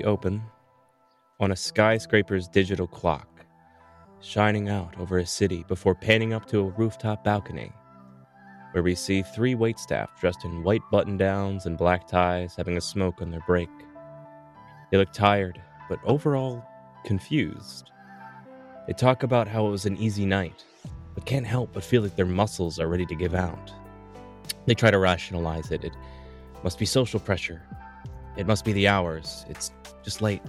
we open on a skyscraper's digital clock, shining out over a city before panning up to a rooftop balcony, where we see three waitstaff dressed in white button downs and black ties having a smoke on their break. They look tired, but overall confused. They talk about how it was an easy night, but can't help but feel like their muscles are ready to give out. They try to rationalize it. It must be social pressure. It must be the hours. It's just late.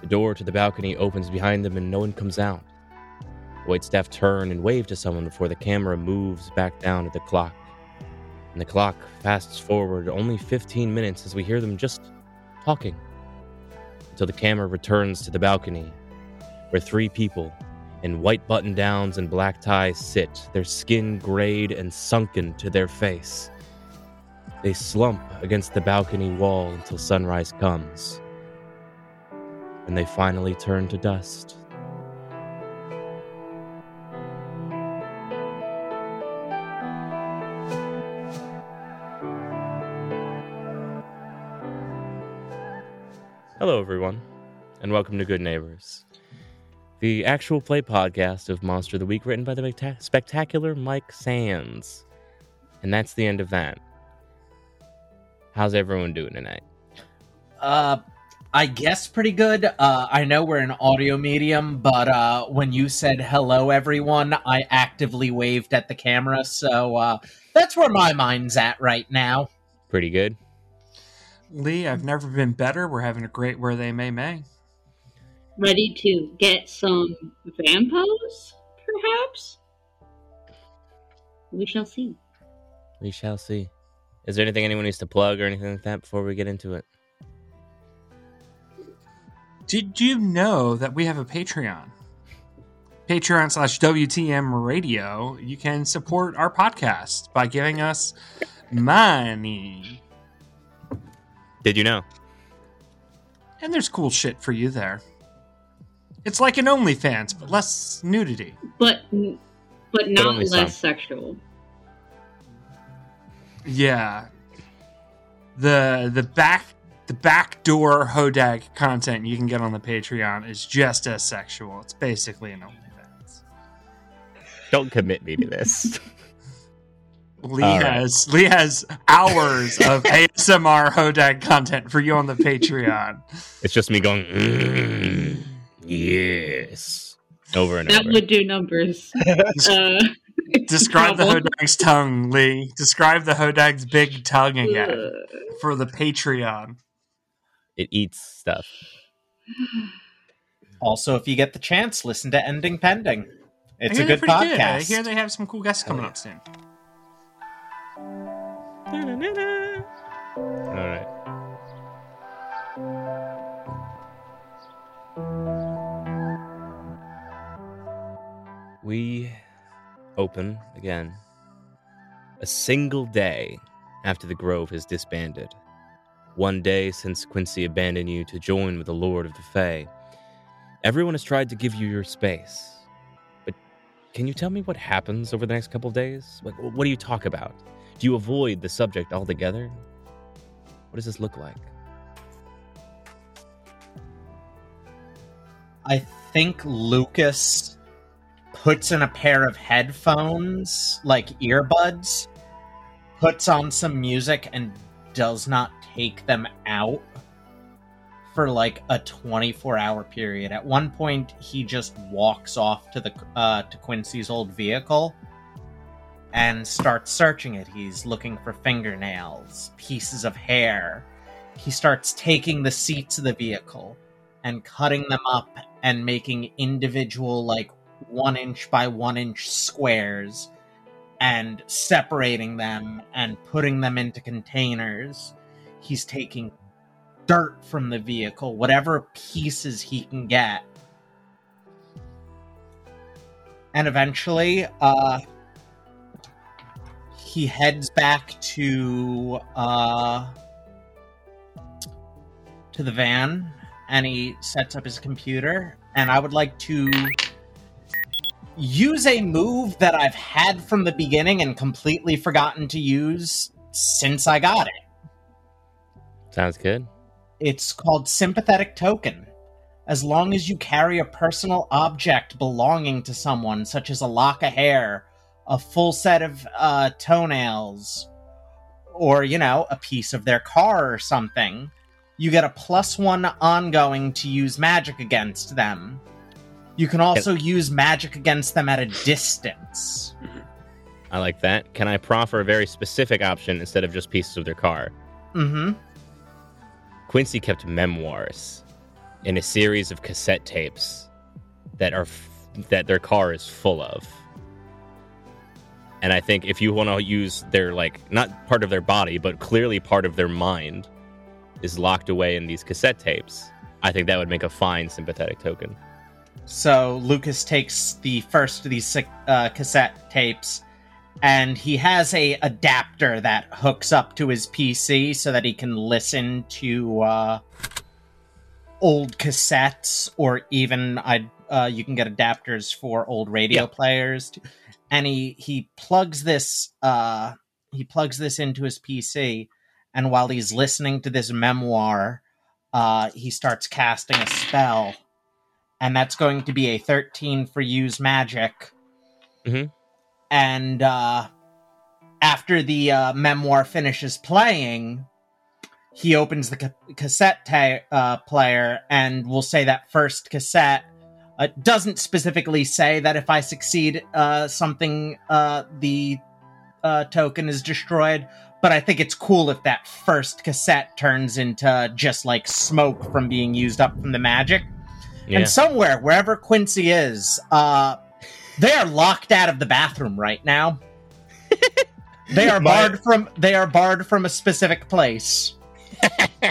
The door to the balcony opens behind them and no one comes out. The waitstaff turn and wave to someone before the camera moves back down to the clock. And the clock fasts forward only 15 minutes as we hear them just talking. Until the camera returns to the balcony, where three people in white button downs and black ties sit, their skin grayed and sunken to their face. They slump against the balcony wall until sunrise comes. And they finally turn to dust. Hello, everyone, and welcome to Good Neighbors, the actual play podcast of Monster of the Week, written by the spectacular Mike Sands. And that's the end of that. How's everyone doing tonight? Uh, I guess pretty good. Uh, I know we're an audio medium, but uh, when you said hello, everyone, I actively waved at the camera, so uh, that's where my mind's at right now. Pretty good. Lee, I've never been better. We're having a great where they may may. Ready to get some vampos, perhaps? We shall see. We shall see. Is there anything anyone needs to plug or anything like that before we get into it? Did you know that we have a Patreon? Patreon slash WTM Radio. You can support our podcast by giving us money. Did you know? And there's cool shit for you there. It's like an OnlyFans, but less nudity. But but not less some. sexual. Yeah. The the back the backdoor hodag content you can get on the Patreon is just as sexual. It's basically an OnlyFans. Don't commit me to this. Lee right. has Lee has hours of ASMR hodag content for you on the Patreon. it's just me going, "Mm, yes, over and That over. That would do numbers. uh, Describe the hodag's tongue, Lee. Describe the hodag's big tongue again uh, for the Patreon. It eats stuff. Also, if you get the chance, listen to Ending Pending. It's I a hear good they're pretty I hear they have some cool guests coming up soon. All We open again a single day after the Grove has disbanded. One day since Quincy abandoned you to join with the Lord of the Fae. Everyone has tried to give you your space. But can you tell me what happens over the next couple days? Like, what do you talk about? Do you avoid the subject altogether? What does this look like? I think Lucas puts in a pair of headphones, like earbuds, puts on some music, and does not take them out for like a 24 hour period. At one point, he just walks off to the uh, to Quincy's old vehicle and starts searching it. He's looking for fingernails, pieces of hair. He starts taking the seats of the vehicle and cutting them up and making individual like one inch by one inch squares and separating them and putting them into containers. He's taking dirt from the vehicle, whatever pieces he can get. And eventually, uh, he heads back to uh, to the van and he sets up his computer. And I would like to use a move that I've had from the beginning and completely forgotten to use since I got it. Sounds good. it's called Sympathetic Token. As long as you carry a personal object belonging to someone, such as a lock of hair, a full set of uh, toenails, or, you know, a piece of their car or something, you get a plus one ongoing to use magic against them. You can also use magic against them at a distance. I like that. Can I proffer a very specific option instead of just pieces of their car? Mm-hmm. Quincy kept memoirs in a series of cassette tapes that are f- that their car is full of. And I think if you want to use their like not part of their body, but clearly part of their mind is locked away in these cassette tapes, I think that would make a fine sympathetic token. So Lucas takes the first of these uh, cassette tapes, and he has a adapter that hooks up to his PC so that he can listen to uh, old cassettes, or even I. Uh, you can get adapters for old radio players, and he he plugs this uh, he plugs this into his PC, and while he's listening to this memoir, uh, he starts casting a spell and that's going to be a 13 for use magic. Mhm. And uh, after the uh, memoir finishes playing, he opens the ca- cassette ta- uh, player and will say that first cassette. Uh, doesn't specifically say that if I succeed, uh, something uh, the uh, token is destroyed. But I think it's cool if that first cassette turns into just like smoke from being used up from the magic. Yeah. And somewhere, wherever Quincy is, uh, they are locked out of the bathroom right now. they are My- barred from. They are barred from a specific place.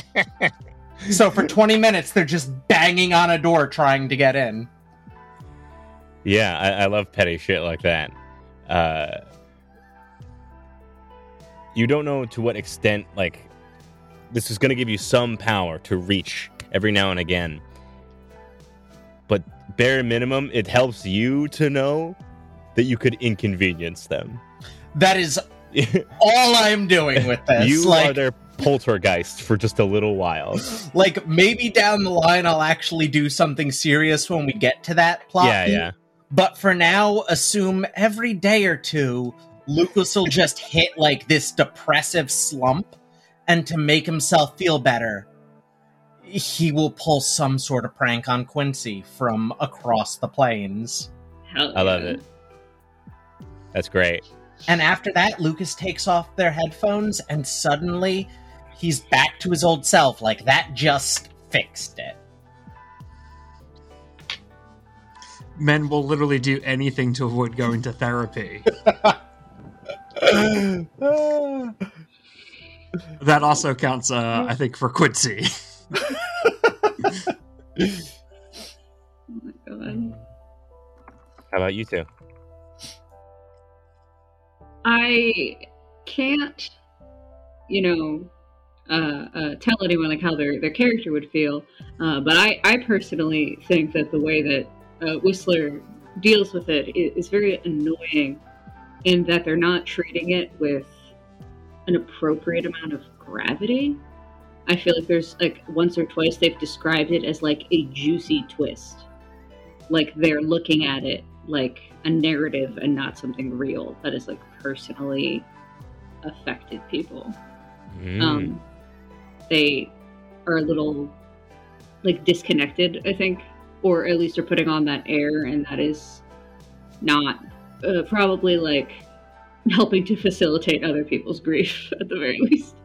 so for twenty minutes, they're just banging on a door trying to get in. Yeah, I, I love petty shit like that. Uh, you don't know to what extent, like, this is going to give you some power to reach every now and again. But bare minimum, it helps you to know that you could inconvenience them. That is all I'm doing with this. you like, are their poltergeist for just a little while. like maybe down the line, I'll actually do something serious when we get to that plot. yeah, beat. yeah. But for now, assume every day or two, Lucas will just hit like this depressive slump, and to make himself feel better, he will pull some sort of prank on Quincy from across the plains. Hell I love it. That's great. And after that, Lucas takes off their headphones, and suddenly he's back to his old self. Like that just fixed it. Men will literally do anything to avoid going to therapy. That also counts, uh, I think, for Quincy. Oh my god. How about you two? I can't, you know, uh, uh, tell anyone like how their, their character would feel, uh, but I, I personally think that the way that uh, Whistler deals with it is, is very annoying in that they're not treating it with an appropriate amount of gravity. I feel like there's like once or twice they've described it as like a juicy twist. Like they're looking at it like a narrative and not something real that has like personally affected people. Mm. Um, they are a little like disconnected, I think, or at least are putting on that air, and that is not uh, probably like helping to facilitate other people's grief at the very least.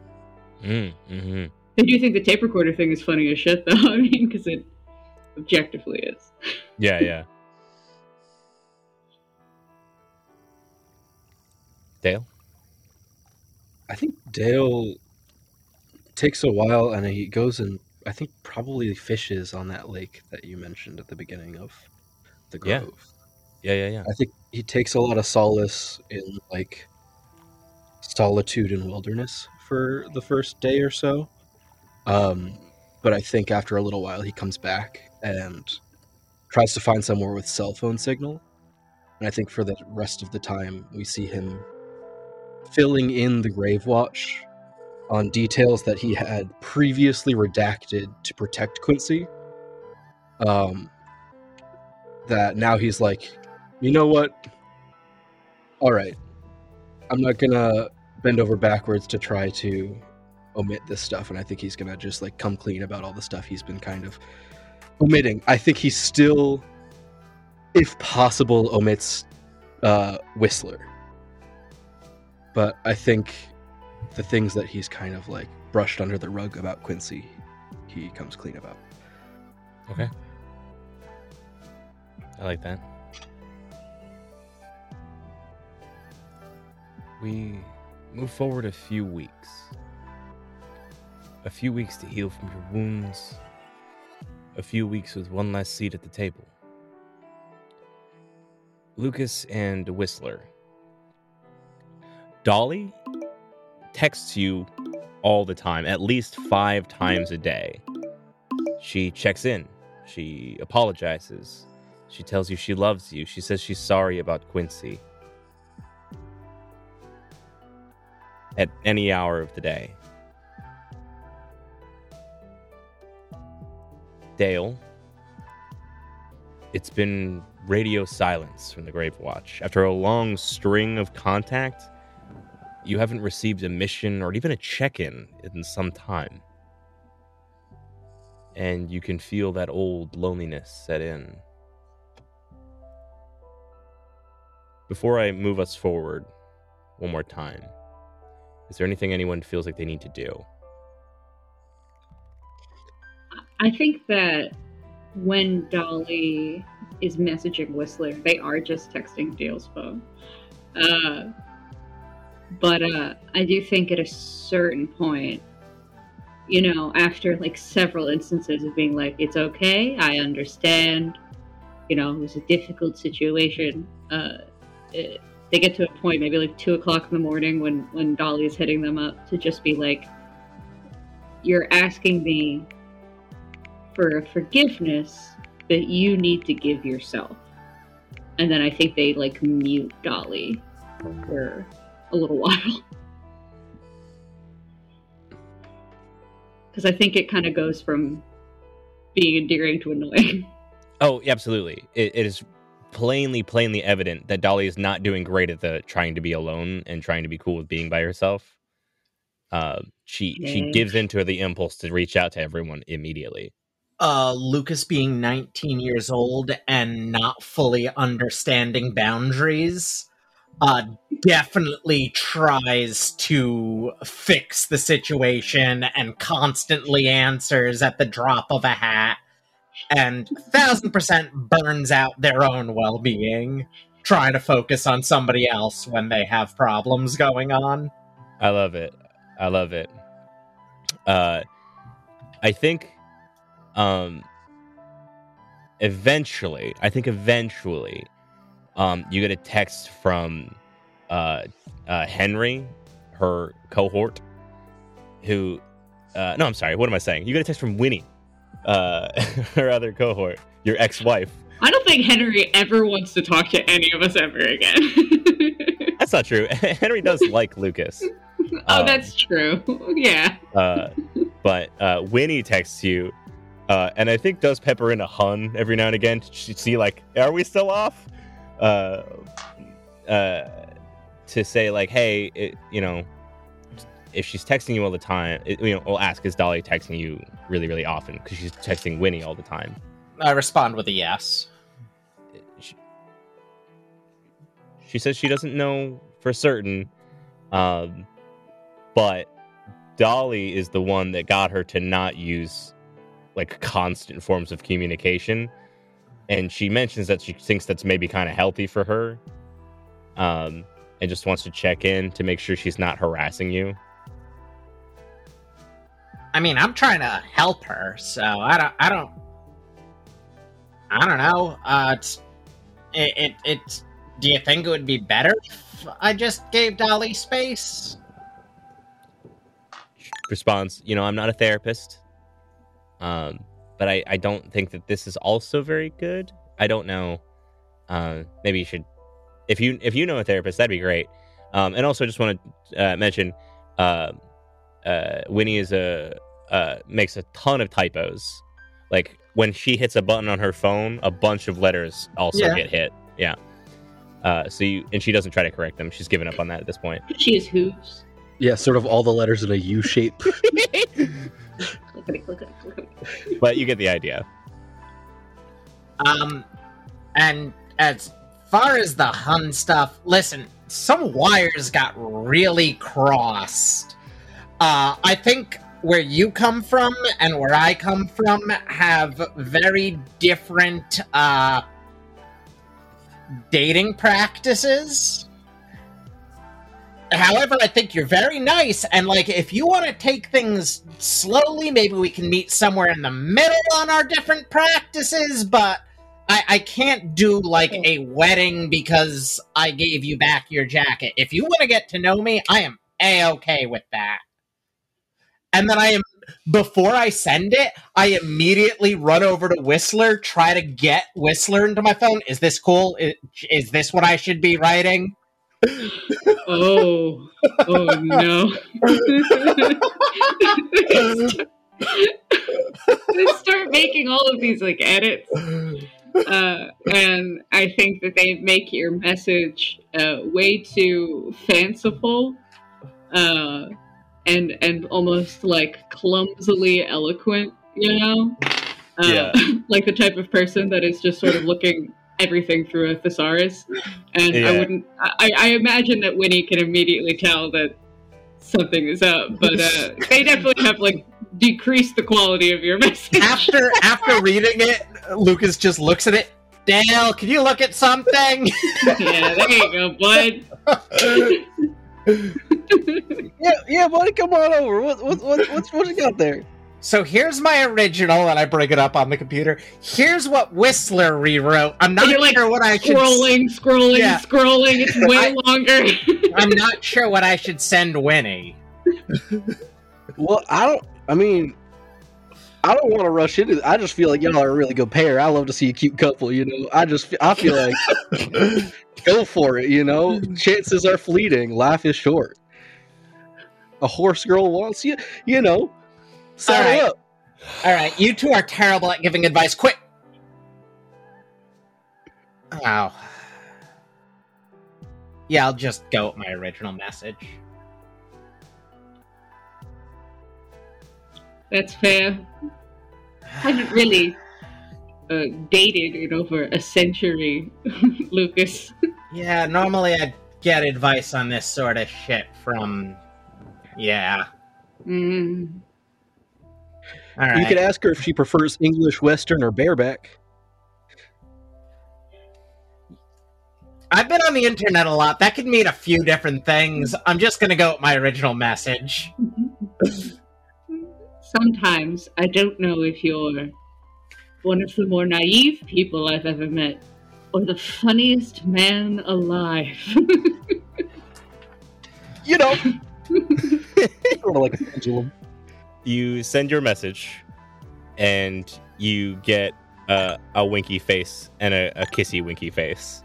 Mm, hmm I do think the tape recorder thing is funny as shit, though. I mean, because it objectively is. Yeah, yeah. Dale? I think Dale takes a while and he goes and I think probably fishes on that lake that you mentioned at the beginning of the Yeah. grove. Yeah, yeah, yeah. I think he takes a lot of solace in like solitude and wilderness for the first day or so. Um, but I think after a little while he comes back and tries to find somewhere with cell phone signal. And I think for the rest of the time we see him filling in the grave watch on details that he had previously redacted to protect Quincy. Um, that now he's like, you know what? All right, I'm not gonna bend over backwards to try to omit this stuff, and I think he's gonna just like come clean about all the stuff he's been kind of omitting. I think he's still, if possible, omits uh, Whistler, but I think the things that he's kind of like brushed under the rug about Quincy, he comes clean about. Okay. I like that. We move forward a few weeks. A few weeks to heal from your wounds. A few weeks with one less seat at the table. Lucas and Whistler. Dolly texts you all the time, at least five times a day. She checks in. She apologizes. She tells you she loves you. She says she's sorry about Quincy. At any hour of the day. Dale, it's been radio silence from the Grave Watch. After a long string of contact, you haven't received a mission or even a check in in some time. And you can feel that old loneliness set in. Before I move us forward one more time, is there anything anyone feels like they need to do? I think that when Dolly is messaging Whistler, they are just texting Dale's phone. Uh, but uh, I do think at a certain point, you know, after like several instances of being like, it's okay, I understand, you know, it was a difficult situation. Uh, it, they get to a point, maybe like two o'clock in the morning, when when Dolly's hitting them up to just be like, "You're asking me for a forgiveness that you need to give yourself." And then I think they like mute Dolly for a little while. Because I think it kind of goes from being endearing to annoying. Oh, absolutely. It, it is plainly, plainly evident that Dolly is not doing great at the trying to be alone and trying to be cool with being by herself. Uh, she she gives into the impulse to reach out to everyone immediately. Uh, Lucas being 19 years old and not fully understanding boundaries, uh, definitely tries to fix the situation and constantly answers at the drop of a hat, and thousand percent burns out their own well being, trying to focus on somebody else when they have problems going on. I love it. I love it. Uh, I think, um, eventually, I think eventually, um, you get a text from, uh, uh, Henry, her cohort, who, uh, no, I'm sorry. What am I saying? You get a text from Winnie, uh, her other cohort, your ex-wife. I don't think Henry ever wants to talk to any of us ever again. That's not true. Henry does like Lucas. oh, Um, that's true. Yeah. Uh, but uh, Winnie texts you, uh, and I think does pepper in a hun every now and again to see like, are we still off? Uh, uh, to say like, hey, it, you know, if she's texting you all the time, it, you know, we'll ask is Dolly texting you really, really often because she's texting Winnie all the time. I respond with a yes. She, she says she doesn't know for certain, um, but Dolly is the one that got her to not use like constant forms of communication. And she mentions that she thinks that's maybe kind of healthy for her. Um, and just wants to check in to make sure she's not harassing you. I mean, I'm trying to help her, so I don't, I don't, I don't know. Uh, it's, it, it, it's. Do you think it would be better if I just gave Dolly space? responds, you know, I'm not a therapist. Um, but I, I don't think that this is also very good. I don't know. Uh, maybe you should, if you if you know a therapist, that'd be great. Um, and also just want to uh, mention, uh, uh, Winnie is a uh, makes a ton of typos. Like when she hits a button on her phone, a bunch of letters also Yeah. get hit. Yeah. Uh, so you and she doesn't try to correct them. She's given up on that at this point. She is hooves. Yeah, sort of all the letters in a U shape. But you get the idea. Um, and as far as the Hun stuff, listen, some wires got really crossed. Uh, I think where you come from and where I come from have very different uh, dating practices. However, I think you're very nice, and like if you want to take things slowly, maybe we can meet somewhere in the middle on our different practices. But I, I can't do like a wedding because I gave you back your jacket. If you want to get to know me, I am a okay with that. And then I am before I send it, I immediately run over to Whistler, try to get Whistler into my phone. Is this cool? Is, is this what I should be writing? Oh, oh no. they start making all of these like edits. Uh, and I think that they make your message uh, way too fanciful uh, and and almost like clumsily eloquent, you know? Uh, Yeah. like the type of person that is just sort of looking everything through a thesaurus. And I wouldn't, I, I imagine that Winnie can immediately tell that something is up, but uh, they definitely have like decreased the quality of your message. After after reading it, Lucas just looks at it. Dale, can you look at something? yeah, there you go, bud. yeah, yeah, buddy, come on over. What, what, what, what's, what you got there? So here's my original, and I bring it up on the computer. Here's what Whistler rewrote. I'm not you're, like, sure what I should. scrolling, scrolling, Yeah. scrolling. It's way I- longer. I'm not sure what I should send Winnie. Well, I don't. I mean, I don't want to rush into. it. I just feel like y'all are a really good pair. I love to see a cute couple. You know, I just I feel like go for it. You know, chances are fleeting. Life is short. A horse girl wants you. You know, saddle All right. up. All right, you two are terrible at giving advice. Quit. Oh. Yeah, I'll just go with my original message. That's fair. Haven't really uh, dated in over a century, Lucas. Yeah, normally I'd get advice on this sort of shit from. Yeah. Mm. All right. You could ask her if she prefers English, Western, or bareback. I've been on the internet a lot. That could mean a few different things. I'm just gonna go with my original message. Sometimes I don't know if you're one of the more naive people I've ever met, or the funniest man alive. You know, sort of like a pendulum. You send your message, and you get uh, a winky face and a, a kissy winky face.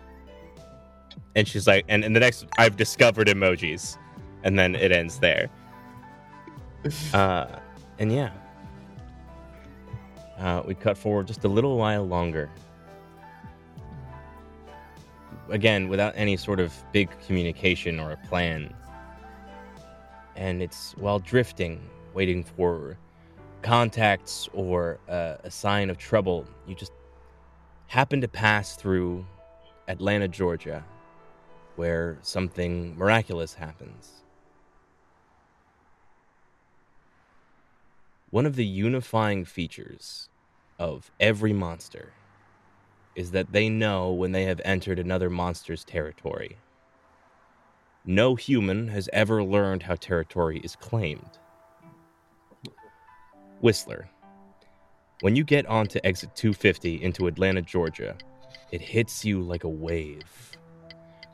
And she's like, and, and the next, I've discovered emojis, and then it ends there. Uh, and yeah, uh, we cut forward just a little while longer. Again, without any sort of big communication or a plan. And it's while drifting, waiting for contacts or uh, a sign of trouble, you just happen to pass through Atlanta, Georgia, where something miraculous happens. One of the unifying features of every monster is that they know when they have entered another monster's territory. No human has ever learned how territory is claimed. Whistler. When you get onto exit 250 into Atlanta, Georgia, it hits you like a wave.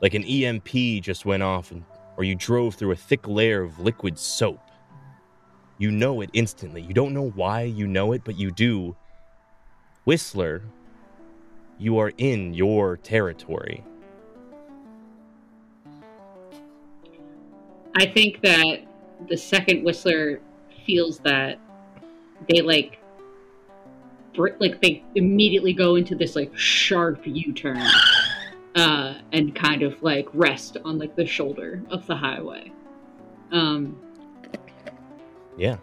Like an EMP just went off, and, or you drove through a thick layer of liquid soap. You know it instantly. You don't know why you know it, but you do. Whistler, you are in your territory. I think that the second Whistler feels that, they like, like they immediately go into this like sharp U-turn, uh, and kind of like rest on like the shoulder of the highway. Um, Yeah.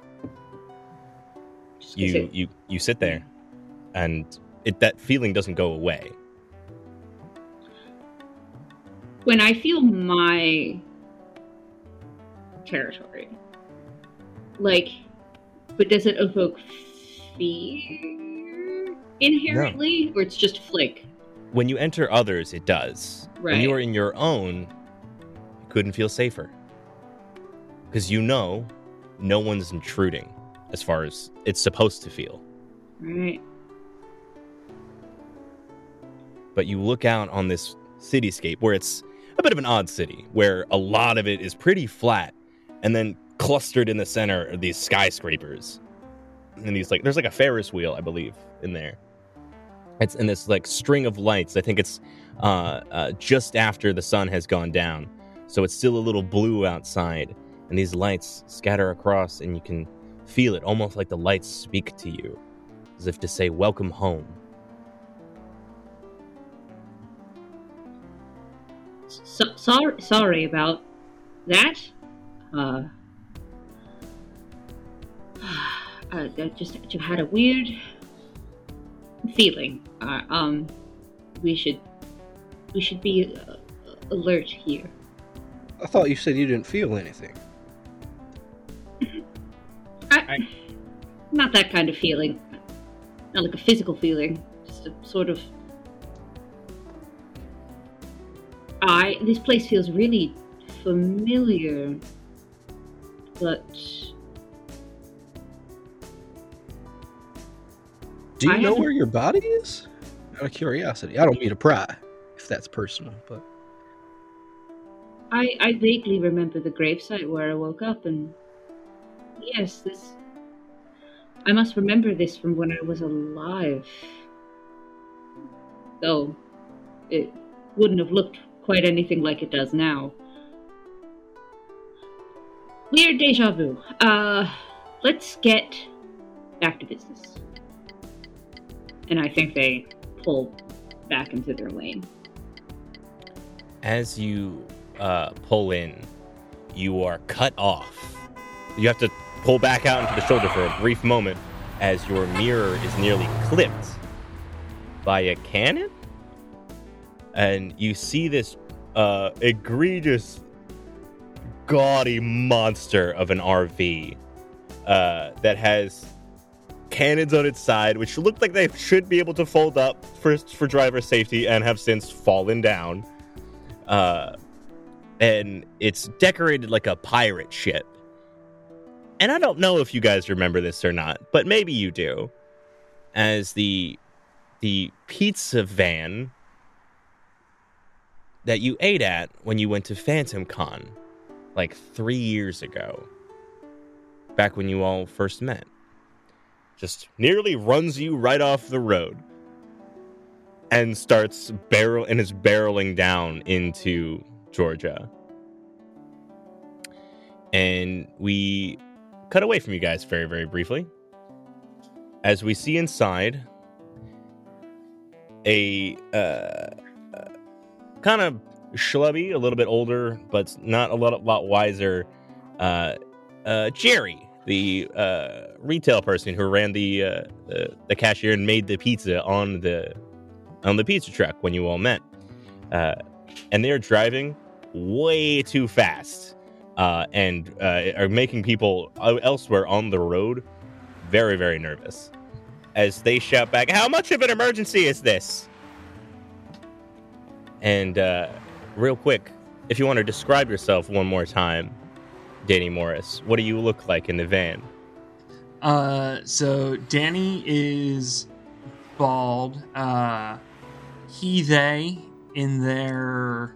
You say- you you sit there, and it that feeling doesn't go away. when I feel my territory, like, but does it evoke fear inherently, or it's just flick? When you enter others, it does. Right. When you are in your own, you couldn't feel safer. Because you know no one's intruding as far as it's supposed to feel. Right. But you look out on this cityscape where it's a bit of an odd city, where a lot of it is pretty flat, and then clustered in the center are these skyscrapers. And these like there's like a Ferris wheel, I believe, in there. It's in this like string of lights. I think it's uh, uh, just after the sun has gone down, so it's still a little blue outside, and these lights scatter across, and you can feel it almost like the lights speak to you, as if to say, "Welcome home." So, sorry, sorry about that. Uh, uh, I just I had a weird feeling. Uh, um, we should we should be uh, alert here. I thought you said you didn't feel anything. I, not that kind of feeling. Not like a physical feeling. Just a sort of. I. This place feels really familiar. But. Do you I know where your body is? Out of curiosity. I don't mean to pry, if that's personal, but I, I vaguely remember the gravesite where I woke up, and. Yes, this. I must remember this from when I was alive. Though. It wouldn't have looked quite anything like it does now. Weird deja vu. Uh, let's get back to business. And I think they pull back into their lane. as you uh, pull in, you are cut off. You have to pull back out into the shoulder for a brief moment as your mirror is nearly clipped by a cannon. And you see this uh, egregious, gaudy monster of an RV uh, that has cannons on its side, which looked like they should be able to fold up for, for driver safety and have since fallen down uh, and it's decorated like a pirate ship. And I don't know if you guys remember this or not, but maybe you do. As the the pizza van that you ate at when you went to Phantom Con like 3 years ago. Back when you all first met. Just nearly runs you right off the road and starts barrel and is barreling down into Georgia. And we cut away from you guys very, very briefly as we see inside a uh, uh, kind of schlubby, a little bit older, but not a lot, lot wiser. Uh, uh, Jerry, the uh, retail person who ran the, uh, the the cashier and made the pizza on the on the pizza truck when you all met. Uh, and they're driving way too fast uh, and uh, are making people elsewhere on the road very, very nervous as they shout back, How much of an emergency is this? And uh, real quick, if you want to describe yourself one more time, Danny Morris, what do you look like in the van? Uh, so Danny is bald. Uh, he, they in their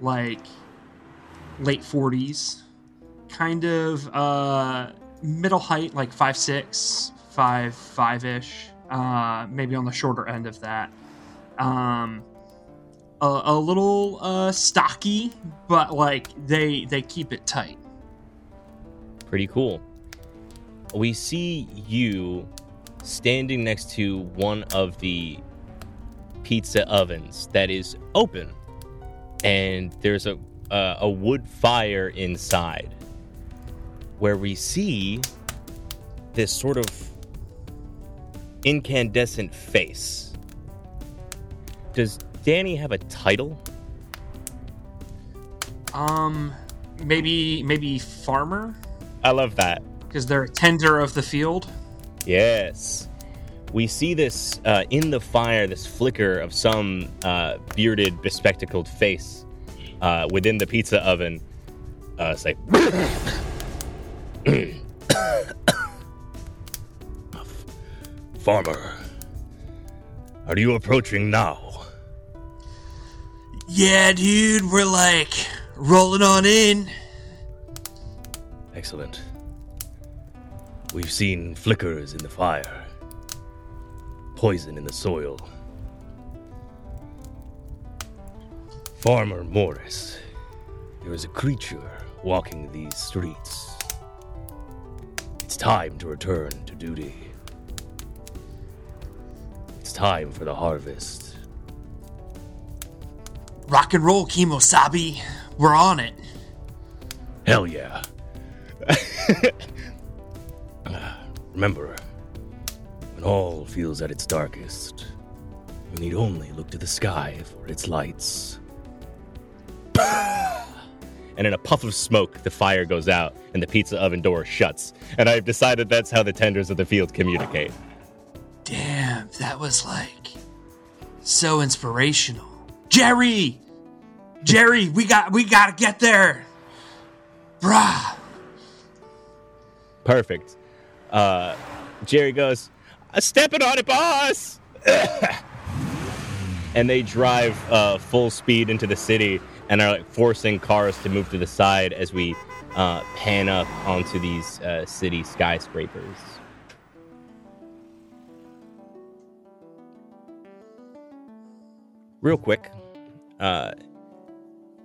like late forties, kind of uh middle height, like five six, five five ish. Uh, maybe on the shorter end of that. Um, a, little uh stocky, but like they they keep it tight. Pretty cool. We see you standing next to one of the pizza ovens that is open, and there's a uh, a wood fire inside, where we see this sort of incandescent face. Does Danny have a title? Um, maybe maybe farmer I love that. because they're tender of the field. Yes. We see this uh, in the fire, this flicker of some uh, bearded, bespectacled face uh, within the pizza oven. Uh, say, Farmer, are you approaching now? Yeah, dude, we're like rolling on in. Excellent. We've seen flickers in the fire, poison in the soil. Farmer Morris, there is a creature walking these streets. It's time to return to duty. It's time for the harvest. Rock and roll, Kimosabi. We're on it. Hell yeah. Remember, when all feels at its darkest, you need only look to the sky for its lights. and in a puff of smoke, the fire goes out and the pizza oven door shuts. And I've decided that's how the tenders of the field communicate. Damn, that was like so inspirational. Jerry! Jerry, we got we gotta get there. Bruh. Perfect. Uh, Jerry goes, stepping on it, boss!" and they drive uh, full speed into the city and are like forcing cars to move to the side as we uh, pan up onto these uh, city skyscrapers. Real quick, uh,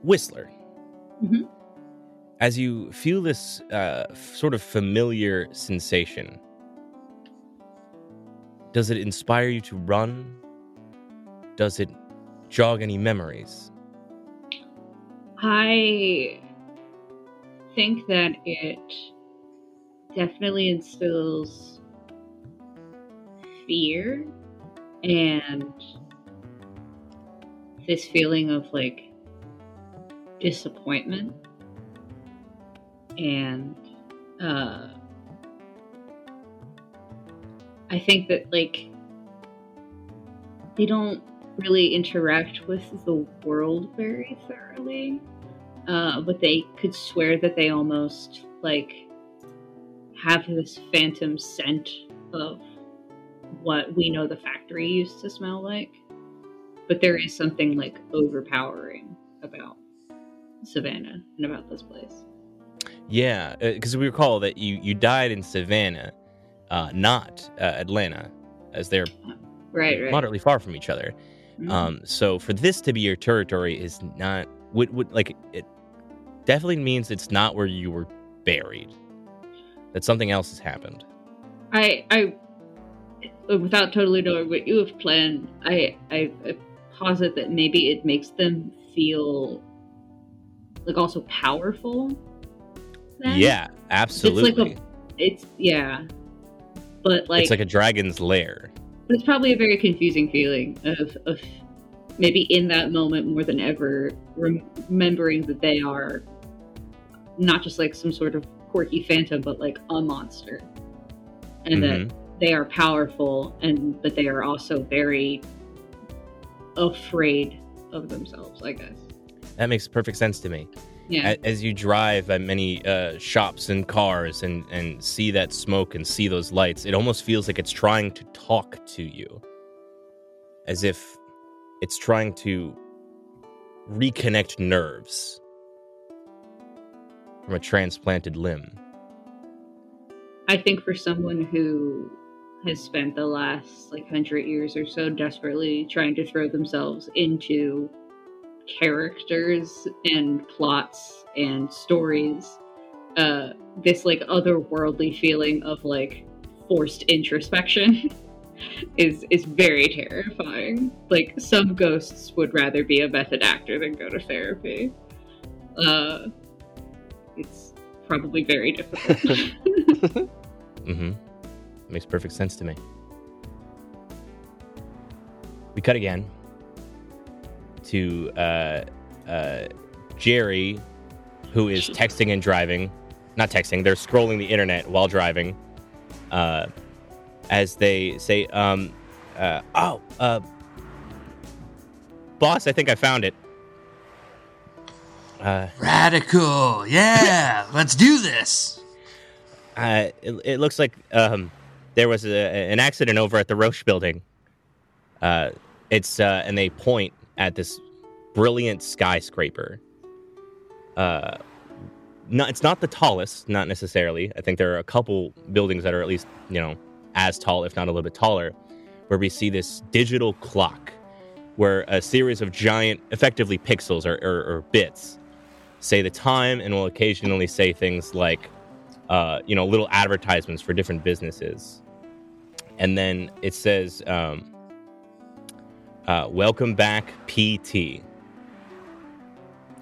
Whistler. Mhm. As you feel this uh, sort of familiar sensation, does it inspire you to run? Does it jog any memories? I think that it definitely instills fear and this feeling of like disappointment and uh I think that like they don't really interact with the world very thoroughly. Uh, but they could swear that they almost like have this phantom scent of what we know the factory used to smell like. But there is something like overpowering about Savannah and about this place. Yeah, because we recall that you you died in Savannah, uh, not uh, Atlanta, as they're Right, right. moderately far from each other. Mhm. Um, so for this to be your territory is not would would like it definitely means it's not where you were buried. That something else has happened. I, I, without totally knowing what you have planned, I, I, I posit that maybe it makes them feel like also powerful. Then. yeah, absolutely. It's yeah, but like, it's like a dragon's lair. but it's probably a very confusing feeling of of maybe in that moment more than ever remembering that they are not just like some sort of quirky phantom, but like a monster, and that Mhm. they are powerful and but they are also very afraid of themselves i guess That makes perfect sense to me. Yeah A- As you drive by many uh, shops and cars and, and see that smoke and see those lights, it almost feels like it's trying to talk to you. As if it's trying to reconnect nerves from a transplanted limb. i think for someone who has spent the last like hundred years or so desperately trying to throw themselves into characters and plots and stories uh, this like otherworldly feeling of like forced introspection is is very terrifying. Like some ghosts would rather be a method actor than go to therapy. Uh, it's probably very difficult. Mm-hmm. Makes perfect sense to me. We cut again to uh, uh, Jerry, who is texting and driving. Not texting, they're scrolling the internet while driving. Uh, as they say, um, uh, oh, uh, boss, I think I found it. Uh, Radical, yeah, let's do this. uh, it, it looks like um, there was a, an accident over at the Roche building. Uh, it's uh, and they point at this brilliant skyscraper. Uh, it's not the tallest, not necessarily. I think there are a couple buildings that are at least you know as tall, if not a little bit taller, where we see this digital clock, where a series of giant, effectively pixels or, or, or bits, say the time, and will occasionally say things like uh, you know, little advertisements for different businesses. And then it says, um, uh, welcome back, PT.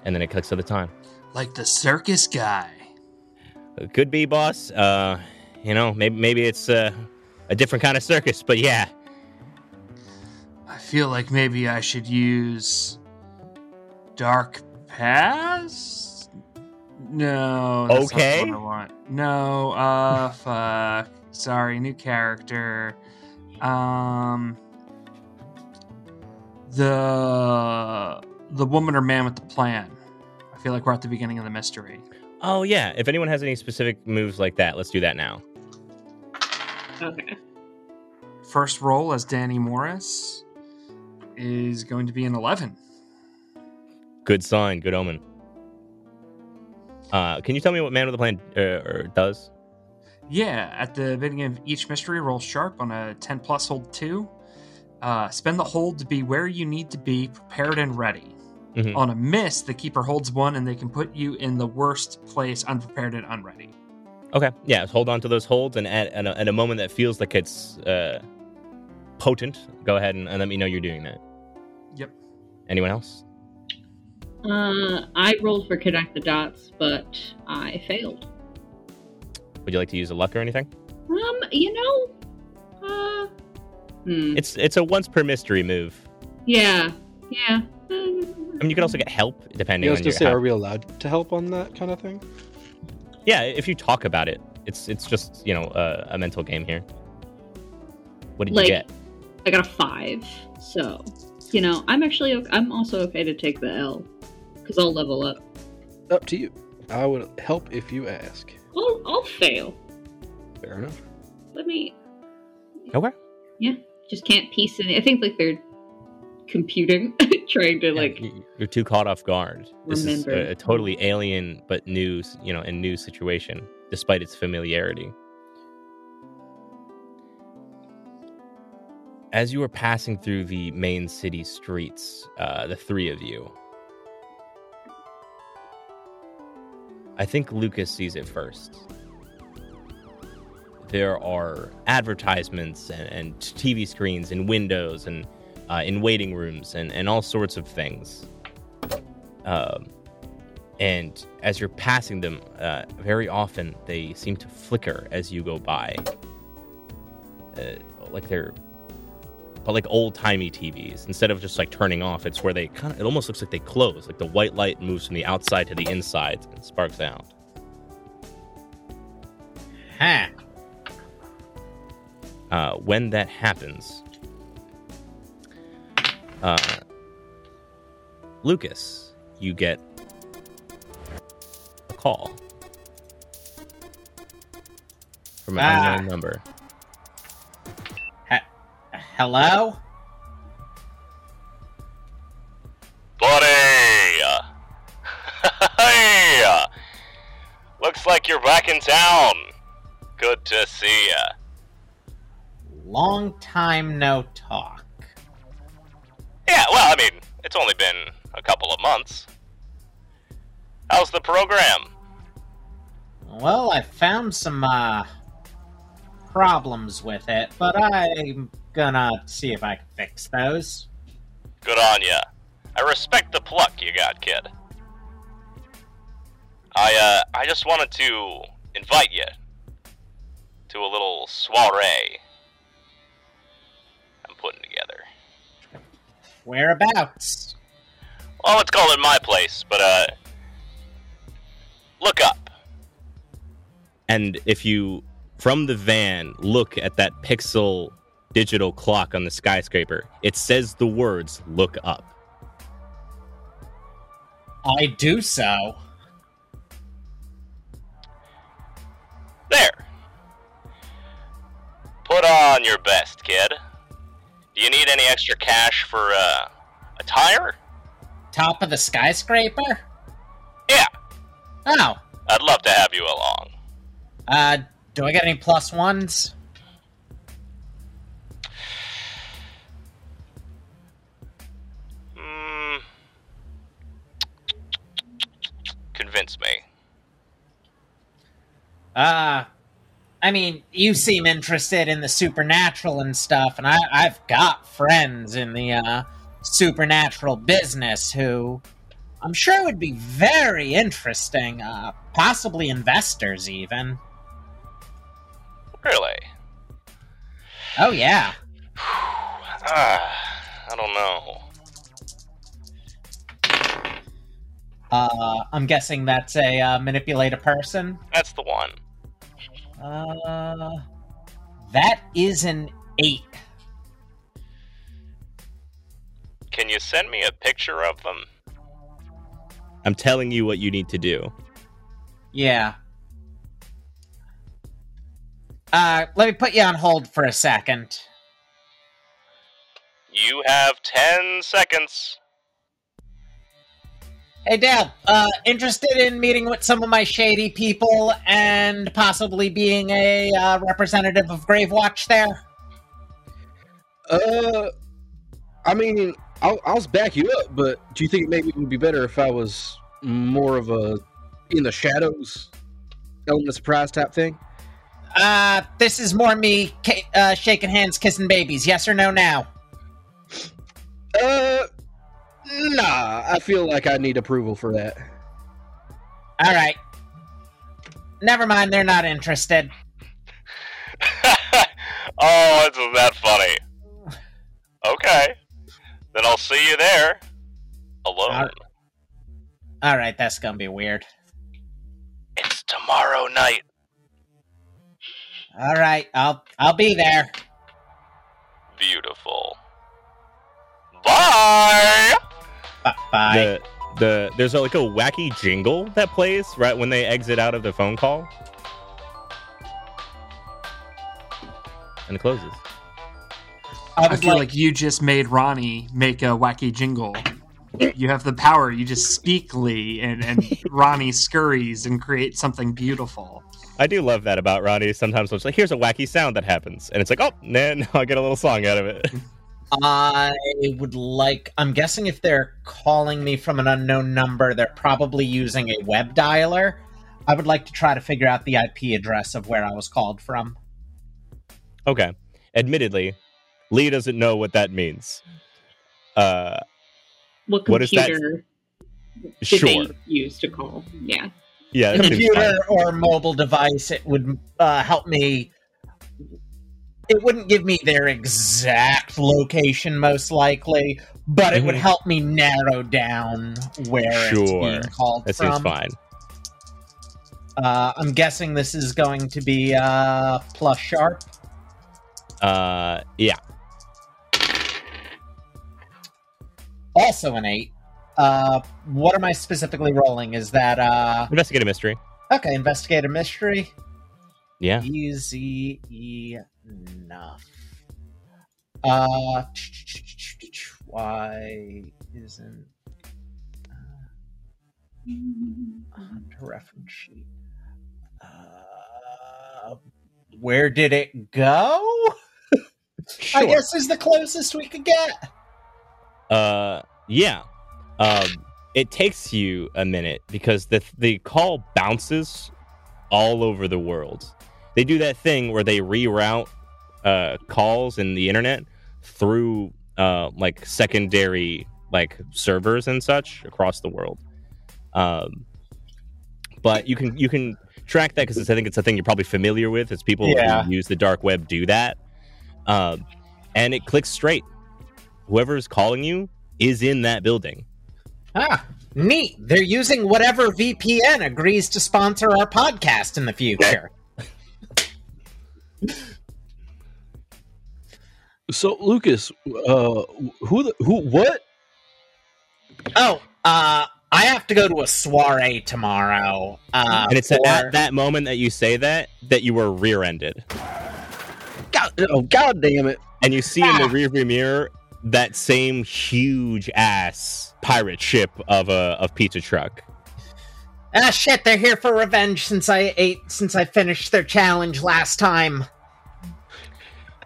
And then it clicks to the time. Like the circus guy. It could be, boss. Uh, you know, maybe, maybe it's uh, a different kind of circus, but yeah. I feel like maybe I should use Dark Past. No. that's not the Okay. No. Uh. fuck. Sorry. New character. Um. The the woman or man with the plan. I feel like we're at the beginning of the mystery. Oh, yeah. If anyone has any specific moves like that, let's do that now. okay. First roll as Danny Morris is going to be an eleven. Good sign, good omen. Uh, can you tell me what Man with the Plan uh, or does? Yeah, at the beginning of each mystery, roll sharp on a 10 plus hold 2. Uh, spend the hold to be where you need to be, prepared and ready. Mhm. On a miss, the keeper holds one and they can put you in the worst place, unprepared and unready. Okay, yeah, hold on to those holds, and at, at, a, at a moment that feels like it's uh, potent, go ahead and, and let me know you're doing that. Yep. Anyone else? Uh, I rolled for connect the dots, but I failed. Would you like to use a luck or anything? Um, you know, uh, hmm, It's it's a once per mystery move. yeah, yeah. I mean, you can also get help depending Yeah, I was on gonna your. say, how- are we allowed to help on that kind of thing? yeah, if you talk about it, it's it's just you know uh, a mental game here. What did Like- you get? I got a five, so you know, I'm actually I'm also okay to take the L because I'll level up. Up to you. I would help if you ask. I'll I'll fail. Fair enough. Let me Okay. Just can't piece it. I think like they're computing, trying to like you're too caught off guard. This is Remember. a, a totally alien but new, you know, and new situation, despite its familiarity. As you are passing through the main city streets, uh, the three of you, I think Lucas sees it first. There are advertisements and, and TV screens and windows and uh, in waiting rooms and, and all sorts of things. Um, and as you're passing them, uh, very often they seem to flicker as you go by. Uh, like they're, but like old timey TVs. Instead of just like turning off, it's where they kind of, it almost looks like they close. Like the white light moves from the outside to the inside and sparks out. Huh. Uh, when that happens, uh, Lucas, you get a call from an Ah. unknown number. Hello? Buddy! hey! Looks like you're back in town. Good to see ya. Long time no talk. Yeah, well, I mean, it's only been a couple of months. How's the program? Well, I found some uh, problems with it, but I'm gonna see if I can fix those. Good on ya. I respect the pluck you got, kid. I uh, I just wanted to invite you to a little soiree putting together. Whereabouts? Well, let's call it my place, but uh, look up. And if you, from the van, look at that pixel digital clock on the skyscraper, it says the words look up. I do so. There. Put on your best, kid. Do you need any extra cash for uh, a tire? Top of the skyscraper? Yeah, Oh, I'd love to have you along. uh, do I get any plus ones? Hmm. Convince me. Uh, I mean, you seem interested in the supernatural and stuff, and I, I've got friends in the uh, supernatural business who I'm sure would be very interesting, uh, possibly investors even. Really? Oh, yeah. Ah, I don't know. Uh, I'm guessing that's a uh, manipulate a person. That's the one. Uh, that is an eight. Can you send me a picture of them? I'm telling you what you need to do. Yeah. Uh, let me put you on hold for a second. You have 10 seconds. Hey, Dad, uh, interested in meeting with some of my shady people and possibly being a uh, representative of Gravewatch there? Uh, I mean, I'll, I'll back you up, but do you think maybe it would be better if I was more of a in the shadows, element of surprise type thing? Uh, this is more me uh, shaking hands, kissing babies. Yes or no now? Uh, nah. I feel like I need approval for that. All right. Never mind, they're not interested. oh, isn't that funny? Okay. Then I'll see you there. Alone. Alright. All right, that's gonna be weird. It's tomorrow night. All right, I'll I'll be there. Beautiful. Bye. The the there's a, like a wacky jingle that plays right when they exit out of the phone call, and it closes. I I feel like, like you just made Ronnie make a wacky jingle. You have the power. You just speak Lee, and, and Ronnie scurries and creates something beautiful. I do love that about Ronnie. Sometimes it's like, here's a wacky sound that happens, and it's like, oh, man, I'll get a little song out of it. I would like. I'm guessing if they're calling me from an unknown number, they're probably using a web dialer. I would like to try to figure out the IP address of where I was called from. okay. Admittedly, Lee doesn't know what that means. Uh, What What is that? computer did sure. they use to call? Yeah. Yeah, Computer or mobile device, it would uh, help me. It wouldn't give me their exact location, most likely, but it would Mhm. help me narrow down where it's Sure. being called That from. seems fine. Uh, I'm guessing this is going to be uh, plus sharp. Uh, yeah. Also an eight. Uh, what am I specifically rolling? Is that uh Investigate a mystery. okay? Investigate a mystery. Yeah. Easy enough. Uh, why isn't uh, hunter reference sheet? Uh, where did it go? Sure. I guess is the closest we could get. Uh, yeah. Um, it takes you a minute because the the call bounces all over the world. They do that thing where they reroute uh, calls in the internet through uh, like secondary like servers and such across the world. Um, but you can you can track that because I think it's a thing you're probably familiar with. As people Yeah. who use the dark web do that, um, and it clicks straight. Whoever is calling you is in that building. Ah, neat. They're using whatever VPN agrees to sponsor our podcast in the future. So Lucas, uh, who the who what? Oh, uh, I have to go to a soiree tomorrow. Uh, and it's for- at that moment that you say that that you were rear-ended, God, oh God damn it! and you see in the Ah. rearview mirror that same huge ass pirate ship of a of pizza truck. Ah, shit! They're here for revenge since I ate since I finished their challenge last time.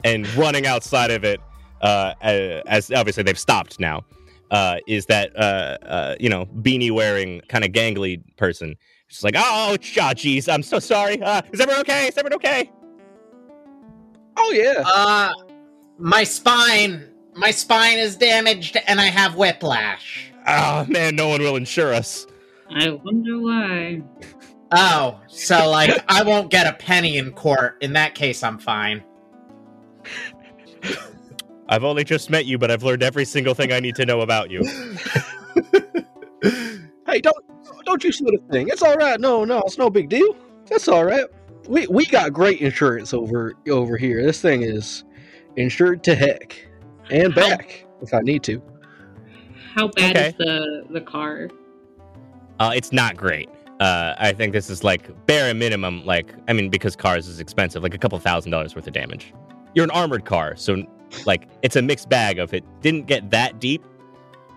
And running outside of it, uh, uh, as obviously they've stopped now, uh, is that uh, uh, you know beanie wearing kind of gangly person. She's like, oh, ah, geez, I'm so sorry. Uh, is everyone okay? Is everyone okay? Oh yeah. Uh, my spine, my spine is damaged, and I have whiplash. Oh man, no one will insure us. I wonder why. Oh, so like I won't get a penny in court. In that case, I'm fine. I've only just met you, but I've learned every single thing I need to know about you. Hey, don't don't you sweat a thing. It's all right. No, no, it's no big deal. That's all right. We we got great insurance over over here. This thing is insured to heck and back if I need to. How bad Okay. is the the car? Uh, it's not great. Uh, I think this is like bare minimum. Like, I mean, because cars is expensive, like a couple thousand dollars worth of damage. You're an armored car, so like it's a mixed bag of it. Didn't get that deep.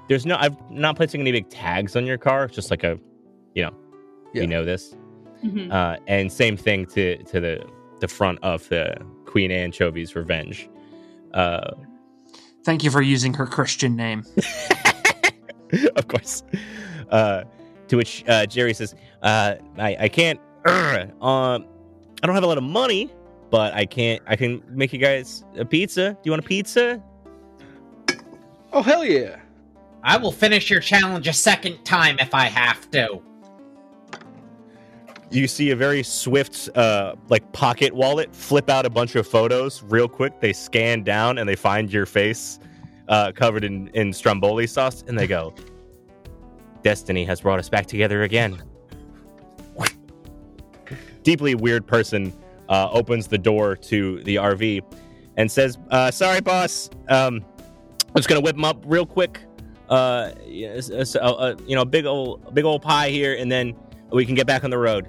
There's no. I'm not placing any big tags on your car. It's just like a, you know, Yeah. you know this. Mhm. Uh, and same thing to to the the front of the Queen Anchovy's Revenge. Uh, Thank you for using her Christian name. of course. Uh, to which uh, Jerry says, uh, I, I can't, um, I don't have a lot of money, but I can't, I can make you guys a pizza. Do you want a pizza? Oh hell yeah! I will finish your challenge a second time if I have to. You see a very swift, uh, like pocket wallet flip out a bunch of photos real quick. They scan down and they find your face uh, covered in, in Stromboli sauce and they go, Destiny has brought us back together again. Deeply weird person uh, opens the door to the RV and says, uh, Sorry, boss. Um, I'm just going to whip him up real quick. Uh, uh, uh, you know, big old, big old pie here, and then we can get back on the road.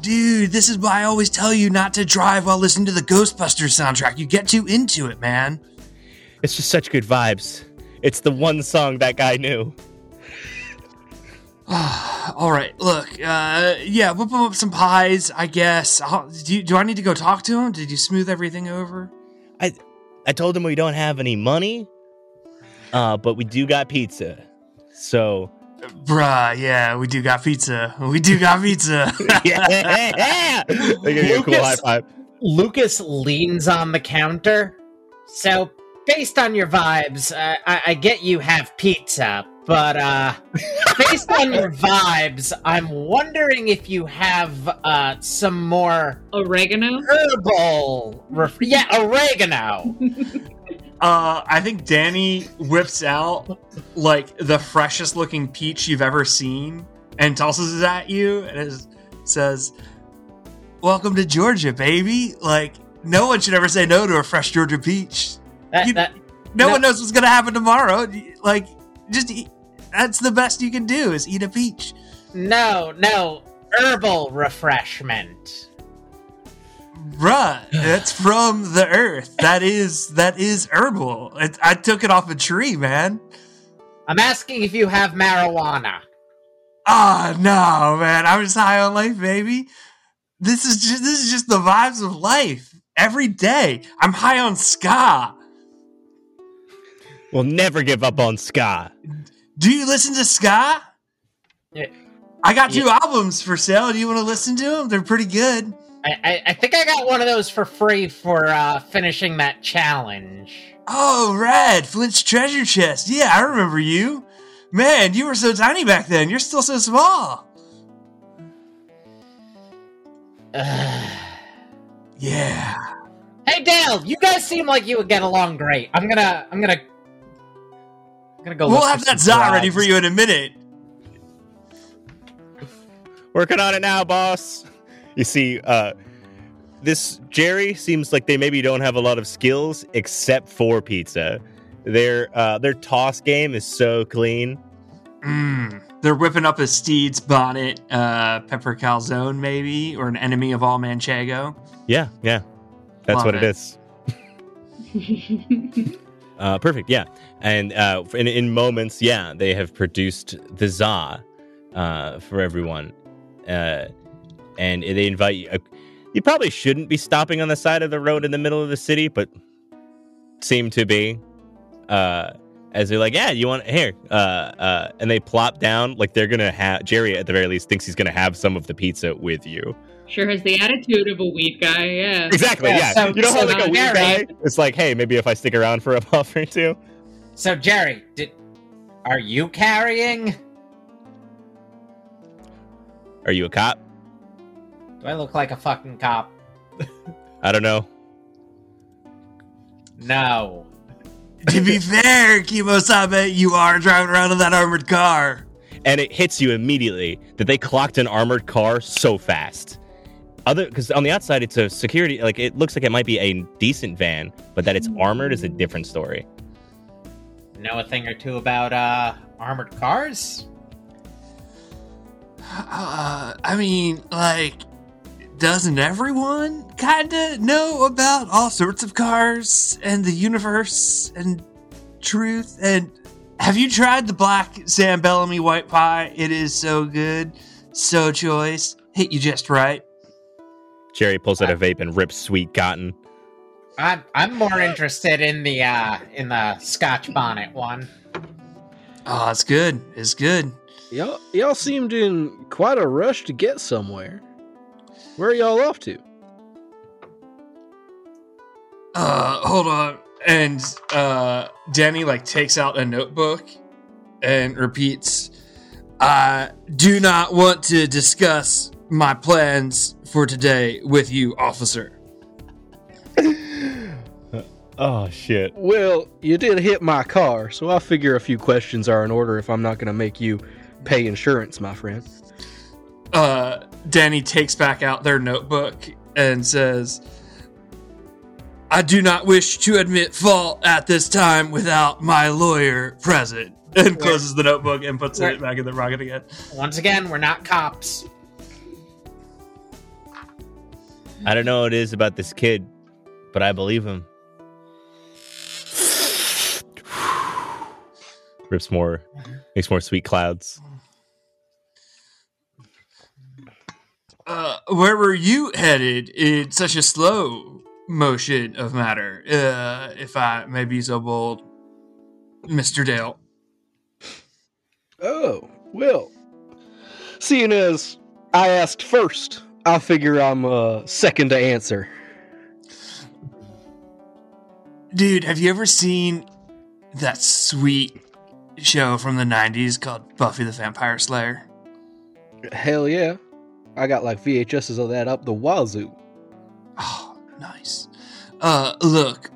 Dude, this is why I always tell you not to drive while listening to the Ghostbusters soundtrack. You get too into it, man. It's just such good vibes. It's the one song that guy knew. All right, look, uh, yeah, whip him up some pies, I guess. I'll, do, you, do I need to go talk to him? Did you smooth everything over? I I told him we don't have any money, uh, but we do got pizza. So Bruh, yeah, we do got pizza. We do got pizza. yeah, they give you a cool high Lucas. five. Lucas leans on the counter. So, based on your vibes, uh, I, I get you have pizza, but uh, based on your vibes, I'm wondering if you have uh, some more Oregano? herbal. Ref- yeah, oregano. Uh, I think Danny whips out like the freshest looking peach you've ever seen and tosses it at you and it says, "Welcome to Georgia, baby." Like no one should ever say no to a fresh Georgia peach. That, You- that, No, No. one knows what's gonna happen tomorrow. Like just eat, that's the best you can do is eat a peach. no, no, herbal refreshment. Bruh, that's from the earth. That is that is herbal. It, I took it off a tree, man. I'm asking if you have marijuana. Ah, no, man. I'm just high on life, baby. This is just this is just the vibes of life every day. I'm high on ska. We'll never give up on ska. Do you listen to ska? Yeah. I got two albums for sale. Do you want to listen to them? They're pretty good. I, I, think I got one of those for free for uh, finishing that challenge. Oh, Red Flint's treasure chest. Yeah, I remember you. Man, you were so tiny back then. You're still so small. Yeah. Hey Dale, you guys seem like you would get along great. I'm gonna I'm gonna gonna go. We'll have that some za ready for you in a minute. Working on it now, boss. You see, uh, this Jerry seems like they maybe don't have a lot of skills except for pizza. Their uh, their toss game is so clean. Mm. They're whipping up a Stede's bonnet, uh, pepper calzone, maybe, or an enemy of all Manchego. Yeah, yeah, that's Love what it. it is. Uh, perfect, yeah. And uh, in, in moments, yeah, they have produced the za uh, for everyone, uh, and they invite you. Uh, you probably shouldn't be stopping on the side of the road in the middle of the city, but seem to be. As they're like, yeah, you want here, uh, uh, and they plop down like they're gonna have Jerry at the very least thinks he's gonna have some of the pizza with you. Sure has the attitude of a weed guy, yeah. Exactly, Yeah, yeah. so- you know how so like a now, weird Jerry- guy, it's like, hey, maybe if I stick around for a puff or two. So Jerry, did are you carrying? Are you a cop? Do I look like a fucking cop? I don't know. No. To be fair, Kimosabe, you are driving around in that armored car. And it hits you immediately that they clocked an armored car so fast. Other because on the outside it's a security like it looks like it might be a decent van, but that it's armored is a different story. Know a thing or two about uh armored cars? Uh, I mean, like, doesn't everyone kinda know about all sorts of cars and the universe and truth? And have you tried the black Sam Bellamy white pie? It is so good, so choice, hit you just right. Jerry pulls out a vape and rips sweet cotton. I'm I'm more interested in the uh in the Scotch bonnet one. Oh, it's good. It's good. Y'all, y'all seemed in quite a rush to get somewhere. Where are y'all off to? Uh, hold on. And uh, Danny like takes out a notebook and repeats, "I do not want to discuss my plans for today with you, officer." Oh shit. Well, you did hit my car, so I figure a few questions are in order if I'm not going to make you pay insurance, my friend. Uh, Danny takes back out their notebook and says, "I do not wish to admit fault at this time without my lawyer present." And closes the notebook and puts Where- it back in the rocket again. Once again, we're not cops. I don't know what it is about this kid, but I believe him. Rips more, makes more sweet clouds. Uh, where were you headed in such a slow motion of matter, uh, if I may be so bold, Mr. Dale? Oh, well. Seeing as I asked first, I figure I'm uh, second to answer. Dude, have you ever seen that sweet show from the 90s called Buffy the Vampire Slayer? Hell yeah. I got like VHSs of that up the wazoo. Oh, nice. Uh, look,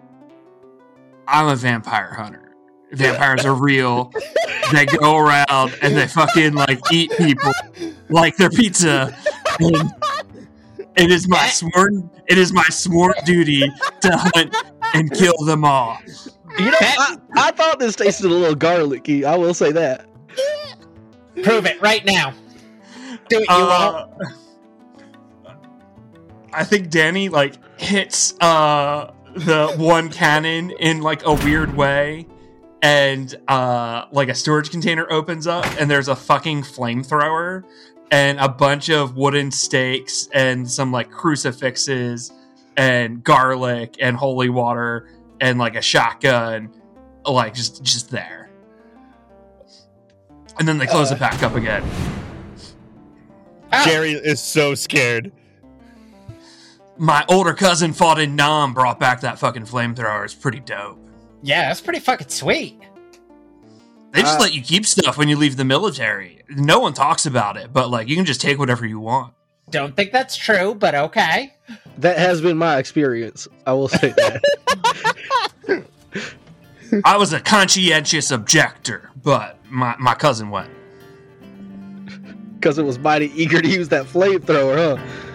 I'm a vampire hunter. Vampires are real. they go around and they fucking like eat people like their pizza. And it is my sworn it is my sworn duty to hunt and kill them all. You know, I, I thought this tasted a little garlicky. I will say that. Prove it right now. Do it, you Uh. I think Danny like hits uh the one cannon in like a weird way and uh like a storage container opens up and there's a fucking flamethrower and a bunch of wooden stakes and some like crucifixes and garlic and holy water and like a shotgun like just just there and then they close it back up again Ah, Jerry is so scared. My older cousin fought in Nam, brought back that fucking flamethrower. It's pretty dope. yeah, that's pretty fucking sweet. They just Uh, let you keep stuff when you leave the military. No one talks about it, but like you can just take whatever you want. Don't think that's true, but okay. That has been my experience. I will say that. I was a conscientious objector, but my, my cousin went. Because it was mighty eager to use that flamethrower, huh?